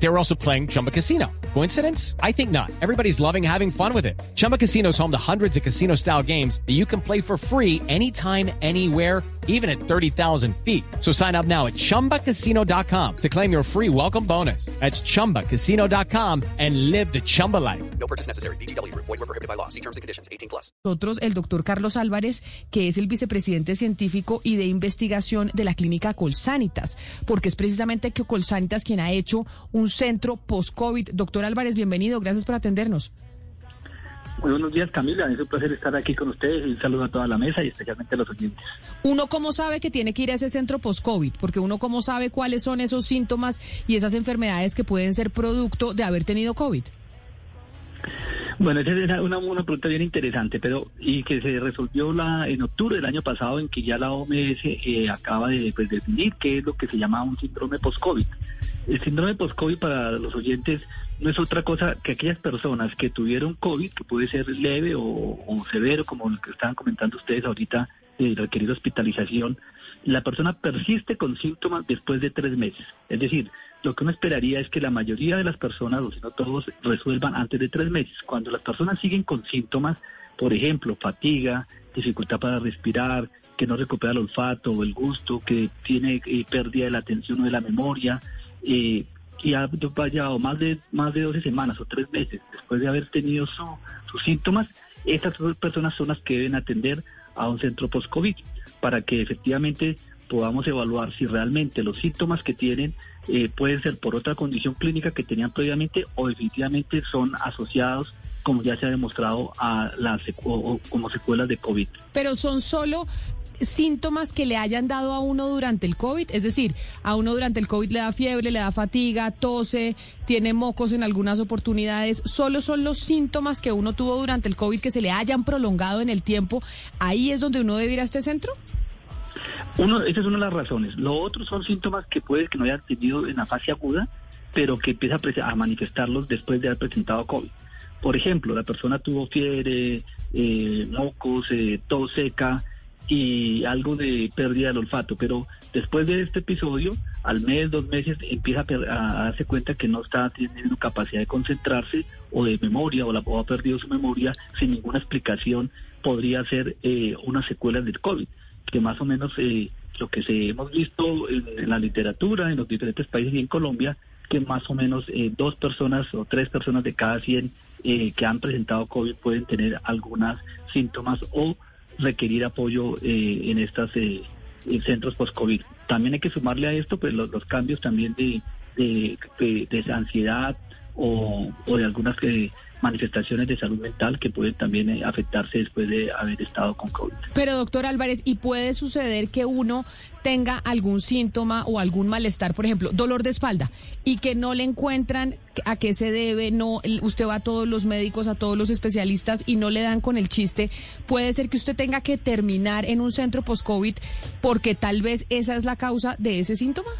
They were also playing Chumba Casino. Coincidence? I think not. Everybody's loving having fun with it. Chumba Casino is home to hundreds of casino style games that you can play for free anytime, anywhere, even at 30,000 feet. So sign up now at chumbacasino.com to claim your free welcome bonus. That's chumbacasino.com and live the Chumba life. No purchase necessary. BGW. Void were prohibited by law. See terms and conditions. 18 plus. Nosotros, el doctor Carlos Álvarez, que es el vicepresidente científico y de investigación de la clínica Colsanitas, porque es precisamente que Colsanitas quien ha hecho un centro post-COVID. Doctor Álvarez, bienvenido. Gracias por atendernos. Muy buenos días, Camila. Es un placer estar aquí con ustedes y un saludo a toda la mesa y especialmente a los oyentes. Uno cómo sabe que tiene que ir a ese centro post-COVID, porque uno cómo sabe cuáles son esos síntomas y esas enfermedades que pueden ser producto de haber tenido COVID. Bueno, esa era una, una pregunta bien interesante, pero y que se resolvió la en octubre del año pasado en que ya la OMS eh, acaba de pues, definir qué es lo que se llama un síndrome post-COVID. El síndrome post-COVID para los oyentes no es otra cosa que aquellas personas que tuvieron COVID, que puede ser leve o severo, como lo que estaban comentando ustedes ahorita, de requerir hospitalización, la persona persiste con síntomas después de tres meses. Es decir, lo que uno esperaría es que la mayoría de las personas, o si no todos, resuelvan antes de tres meses. Cuando las personas siguen con síntomas, por ejemplo, fatiga, dificultad para respirar, que no recupera el olfato o el gusto, que tiene eh, pérdida de la atención o de la memoria, eh, y ha pasado más de, más de 12 semanas o tres meses después de haber tenido sus síntomas, estas personas son las que deben atender a un centro post-COVID para que efectivamente podamos evaluar si realmente los síntomas que tienen eh, pueden ser por otra condición clínica que tenían previamente o definitivamente son asociados como ya se ha demostrado a las como secuelas de COVID. Pero son solo síntomas que le hayan dado a uno durante el COVID, es decir, a uno durante el COVID le da fiebre, le da fatiga, tose, tiene mocos en algunas oportunidades, solo son los síntomas que uno tuvo durante el COVID que se le hayan prolongado en el tiempo, ahí es donde uno debe ir a este centro. Uno, esa es una de las razones. Lo otro son síntomas que puede que no hayan tenido en la fase aguda, pero que empieza a, manifestarlos después de haber presentado COVID. Por ejemplo, la persona tuvo fiebre, eh, mocos, eh, tos seca y algo de pérdida del olfato, pero después de este episodio, al mes, dos meses, empieza a, darse cuenta que no está teniendo capacidad de concentrarse o de memoria o, la, o ha perdido su memoria sin ninguna explicación, podría ser eh, una secuela del COVID que más o menos eh, lo que se hemos visto en, la literatura, en los diferentes países y en Colombia, que más o menos eh, dos personas o tres personas de cada 100 eh, que han presentado COVID pueden tener algunos síntomas o requerir apoyo en estos centros post-COVID. También hay que sumarle a esto pues los, cambios también de, de, ansiedad o, o de algunas manifestaciones de salud mental que pueden también eh, afectarse después de haber estado con COVID. Pero doctor Álvarez, ¿y puede suceder que uno tenga algún síntoma o algún malestar, por ejemplo, dolor de espalda, y que no le encuentran a qué se debe, no, usted va a todos los médicos, a todos los especialistas y no le dan con el chiste, puede ser que usted tenga que terminar en un centro post-COVID porque tal vez esa es la causa de ese síntoma?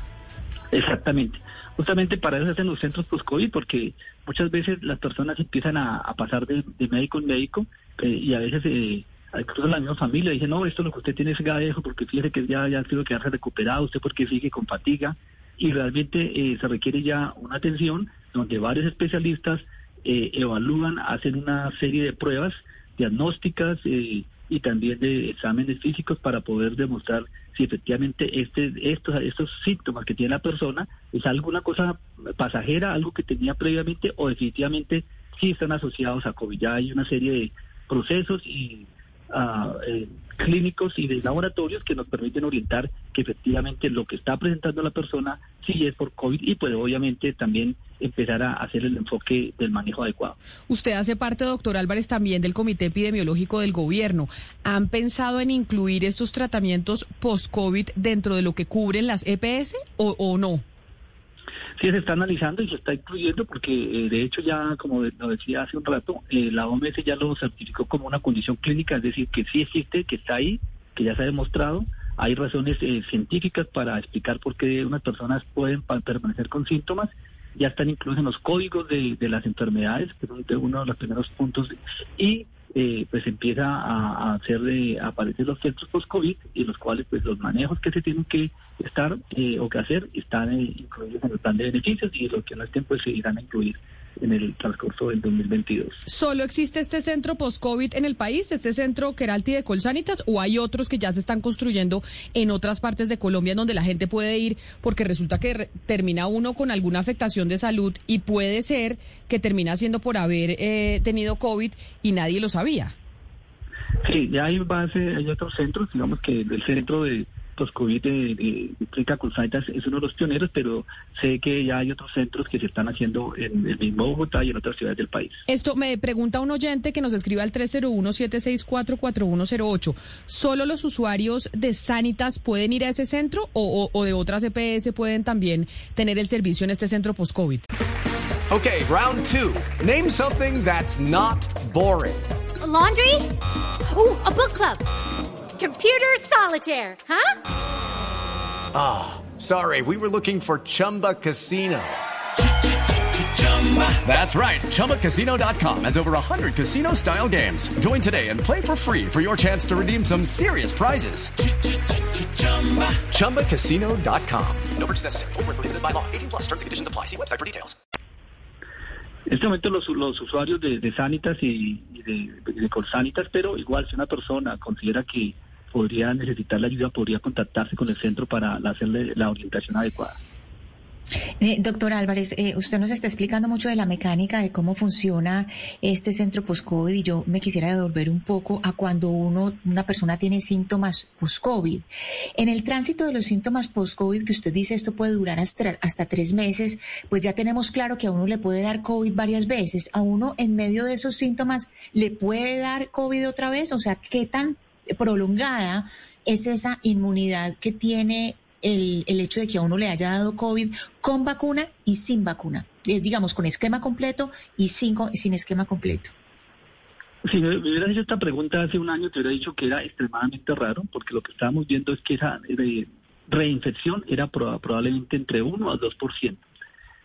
Exactamente. Justamente para eso hacen los centros post-COVID, porque muchas veces las personas empiezan a, pasar de, médico en médico eh, y a veces eh, incluso la misma familia dice, no, esto lo que usted tiene es gadejo, porque fíjese que ya, ya que quedarse recuperado, usted porque sigue con fatiga, y realmente eh, se requiere ya una atención donde varios especialistas eh, evalúan, hacen una serie de pruebas diagnósticas, eh, y también de exámenes físicos para poder demostrar si efectivamente este, estos, estos síntomas que tiene la persona es alguna cosa pasajera, algo que tenía previamente o definitivamente sí están asociados a COVID. Ya hay una serie de procesos y uh, clínicos y de laboratorios que nos permiten orientar que efectivamente lo que está presentando la persona sí es por COVID y pues obviamente también empezar a hacer el enfoque del manejo adecuado. Usted hace parte, doctor Álvarez, también del Comité Epidemiológico del Gobierno. ¿Han pensado en incluir estos tratamientos post-COVID dentro de lo que cubren las EPS o, o no? Sí, se está analizando y se está incluyendo porque eh, de hecho ya, como lo decía hace un rato, eh, la OMS ya lo certificó como una condición clínica, es decir, que sí existe, que está ahí, que ya se ha demostrado. Hay razones eh, científicas para explicar por qué unas personas pueden permanecer con síntomas. Ya están incluidos en los códigos de, las enfermedades, que es uno de los primeros puntos. Y eh, pues empieza a, hacer de, a aparecer los centros post-COVID y los cuales pues los manejos que se tienen que estar eh, o que hacer están eh, incluidos en el plan de beneficios y los que no estén pues se irán a incluir en el transcurso del 2022. ¿Solo existe este centro post-COVID en el país, este centro Keralti de Colsanitas, o hay otros que ya se están construyendo en otras partes de Colombia donde la gente puede ir porque resulta que termina uno con alguna afectación de salud y puede ser que termina siendo por haber eh, tenido COVID y nadie lo sabía? Sí, ya hay base, hay otros centros, digamos que el centro de post-COVID de, de, es uno de los pioneros, pero sé que ya hay otros centros que se están haciendo en el mismo Bogotá y en otras ciudades del país. Esto me pregunta un oyente que nos escribe al 301-764-4108. ¿Solo los usuarios de Sanitas pueden ir a ese centro o, o, o de otras EPS pueden también tener el servicio en este centro post-COVID? Ok, round two. Name something that's not boring. A laundry? Uh, a book club. Computer solitaire, huh? Ah, oh, sorry, we were looking for Chumba Casino. That's right. ChumbaCasino.com has over 100 casino style games. Join today and play for free for your chance to redeem some serious prizes. ChumbaCasino.com. No purchase necessary. Full prohibited by law. 18 plus terms and conditions apply. See website for details. En este momento los, los usuarios de, de Sanitas y, y de, de Colsanitas, pero igual si una persona considera que podría necesitar la ayuda, podría contactarse con el centro para hacerle la orientación adecuada. Eh, doctor Álvarez, eh, usted nos está explicando mucho de la mecánica de cómo funciona este centro post-COVID y yo me quisiera devolver un poco a cuando uno, una persona tiene síntomas post-COVID. En el tránsito de los síntomas post-COVID, que usted dice esto puede durar hasta, hasta tres meses, pues ya tenemos claro que a uno le puede dar COVID varias veces. ¿A uno en medio de esos síntomas le puede dar COVID otra vez? O sea, ¿qué tan prolongada es esa inmunidad que tiene el, el, hecho de que a uno le haya dado COVID con vacuna y sin vacuna, eh, digamos, con esquema completo y sin, sin esquema completo. Si me, hubieras hecho esta pregunta hace un año, te hubiera dicho que era extremadamente raro, porque lo que estábamos viendo es que esa reinfección era probablemente entre 1 a 2%.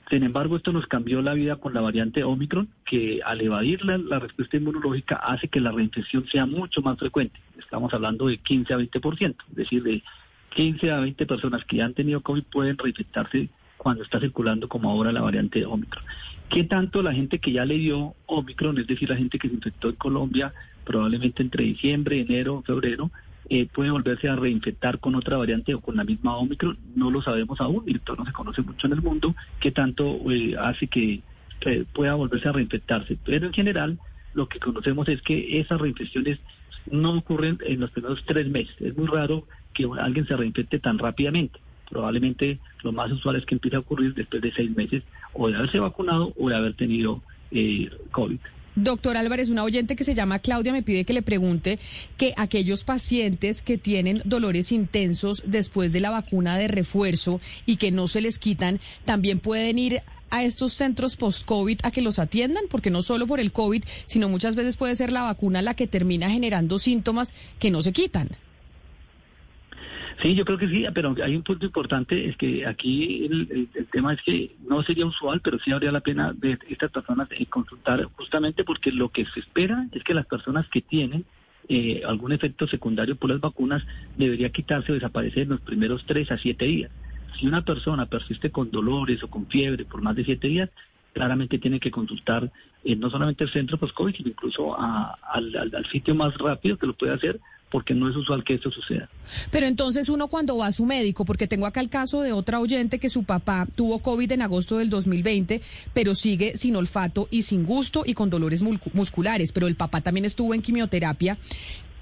Sin embargo, esto nos cambió la vida con la variante Omicron, que al evadir la, la, respuesta inmunológica hace que la reinfección sea mucho más frecuente. Estamos hablando de 15 a 20%, es decir, de 15 a 20 personas que ya han tenido COVID pueden reinfectarse cuando está circulando como ahora la variante Omicron. ¿Qué tanto la gente que ya le dio Omicron, es decir, la gente que se infectó en Colombia probablemente entre diciembre, enero, febrero, eh, puede volverse a reinfectar con otra variante o con la misma Omicron, no lo sabemos aún, esto no se conoce mucho en el mundo, qué tanto eh, hace que eh, pueda volverse a reinfectarse. Pero en general, lo que conocemos es que esas reinfecciones no ocurren en los primeros tres meses. Es muy raro que alguien se reinfecte tan rápidamente. Probablemente lo más usual es que empiece a ocurrir después de seis meses o de haberse vacunado o de haber tenido eh, COVID. Doctor Álvarez, una oyente que se llama Claudia me pide que le pregunte que aquellos pacientes que tienen dolores intensos después de la vacuna de refuerzo y que no se les quitan, también pueden ir a estos centros post-COVID a que los atiendan, porque no solo por el COVID, sino muchas veces puede ser la vacuna la que termina generando síntomas que no se quitan. Sí, yo creo que sí, pero hay un punto importante, es que aquí el, tema es que no sería usual, pero sí habría la pena de estas personas eh, consultar justamente porque lo que se espera es que las personas que tienen eh, algún efecto secundario por las vacunas debería quitarse o desaparecer en los primeros tres a siete días. Si una persona persiste con dolores o con fiebre por más de siete días, claramente tiene que consultar eh, no solamente el centro post-COVID, sino incluso al, al sitio más rápido que lo puede hacer porque no es usual que esto suceda. Pero entonces uno cuando va a su médico, porque tengo acá el caso de otra oyente que su papá tuvo COVID en agosto del 2020, pero sigue sin olfato y sin gusto y con dolores musculares, pero el papá también estuvo en quimioterapia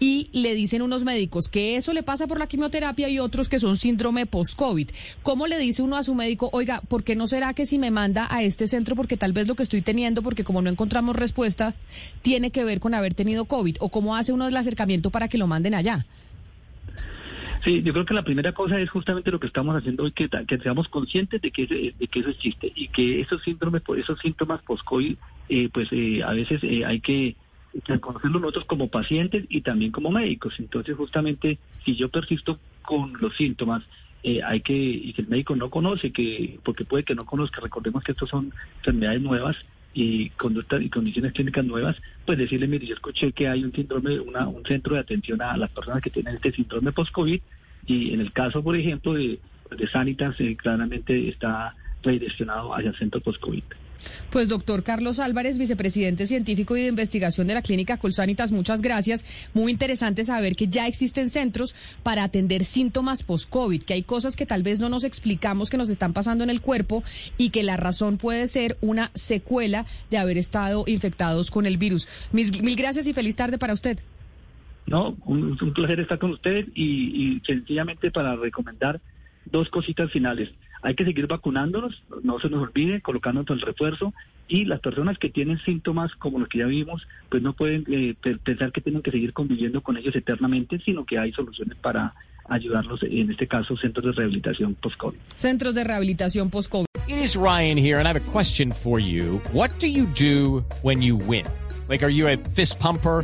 y le dicen unos médicos que eso le pasa por la quimioterapia y otros que son síndrome post-COVID. ¿Cómo le dice uno a su médico, oiga, ¿por qué no será que si me manda a este centro, porque tal vez lo que estoy teniendo, porque como no encontramos respuesta, tiene que ver con haber tenido COVID? ¿O cómo hace uno el acercamiento para que lo manden allá? Sí, yo creo que la primera cosa es justamente lo que estamos haciendo hoy, que, seamos conscientes de que, de que eso existe y que esos síndromes, síntomas post-COVID, eh, pues eh, a veces eh, hay que reconocerlo nosotros como pacientes y también como médicos. Entonces, justamente, si yo persisto con los síntomas, eh, hay que, y que el médico no conoce, que porque puede que no conozca, recordemos que estas son enfermedades nuevas, y conductas y condiciones clínicas nuevas, pues decirle, mire, yo escuché que hay un síndrome, una, un centro de atención a las personas que tienen este síndrome post-COVID y en el caso, por ejemplo, de, de Sanitas, eh, claramente está redireccionado hacia el centro post-COVID. Pues doctor Carlos Álvarez, vicepresidente científico y de investigación de la clínica Colsanitas, muchas gracias. Muy interesante saber que ya existen centros para atender síntomas post-COVID, que hay cosas que tal vez no nos explicamos que nos están pasando en el cuerpo y que la razón puede ser una secuela de haber estado infectados con el virus. Mil, gracias y feliz tarde para usted. No, un, un placer estar con usted y, y sencillamente para recomendar dos cositas finales hay que seguir vacunándonos, no se nos olvide, colocándonos el refuerzo y las personas que tienen síntomas como los que ya vimos, pues no pueden eh, pensar que tienen que seguir conviviendo con ellos eternamente, sino que hay soluciones para ayudarlos, en este caso, centros de rehabilitación post-COVID. Centros de rehabilitación post-COVID. It is Ryan here, and I have a question for you. What do you do when you win? Like, are you a fist pumper?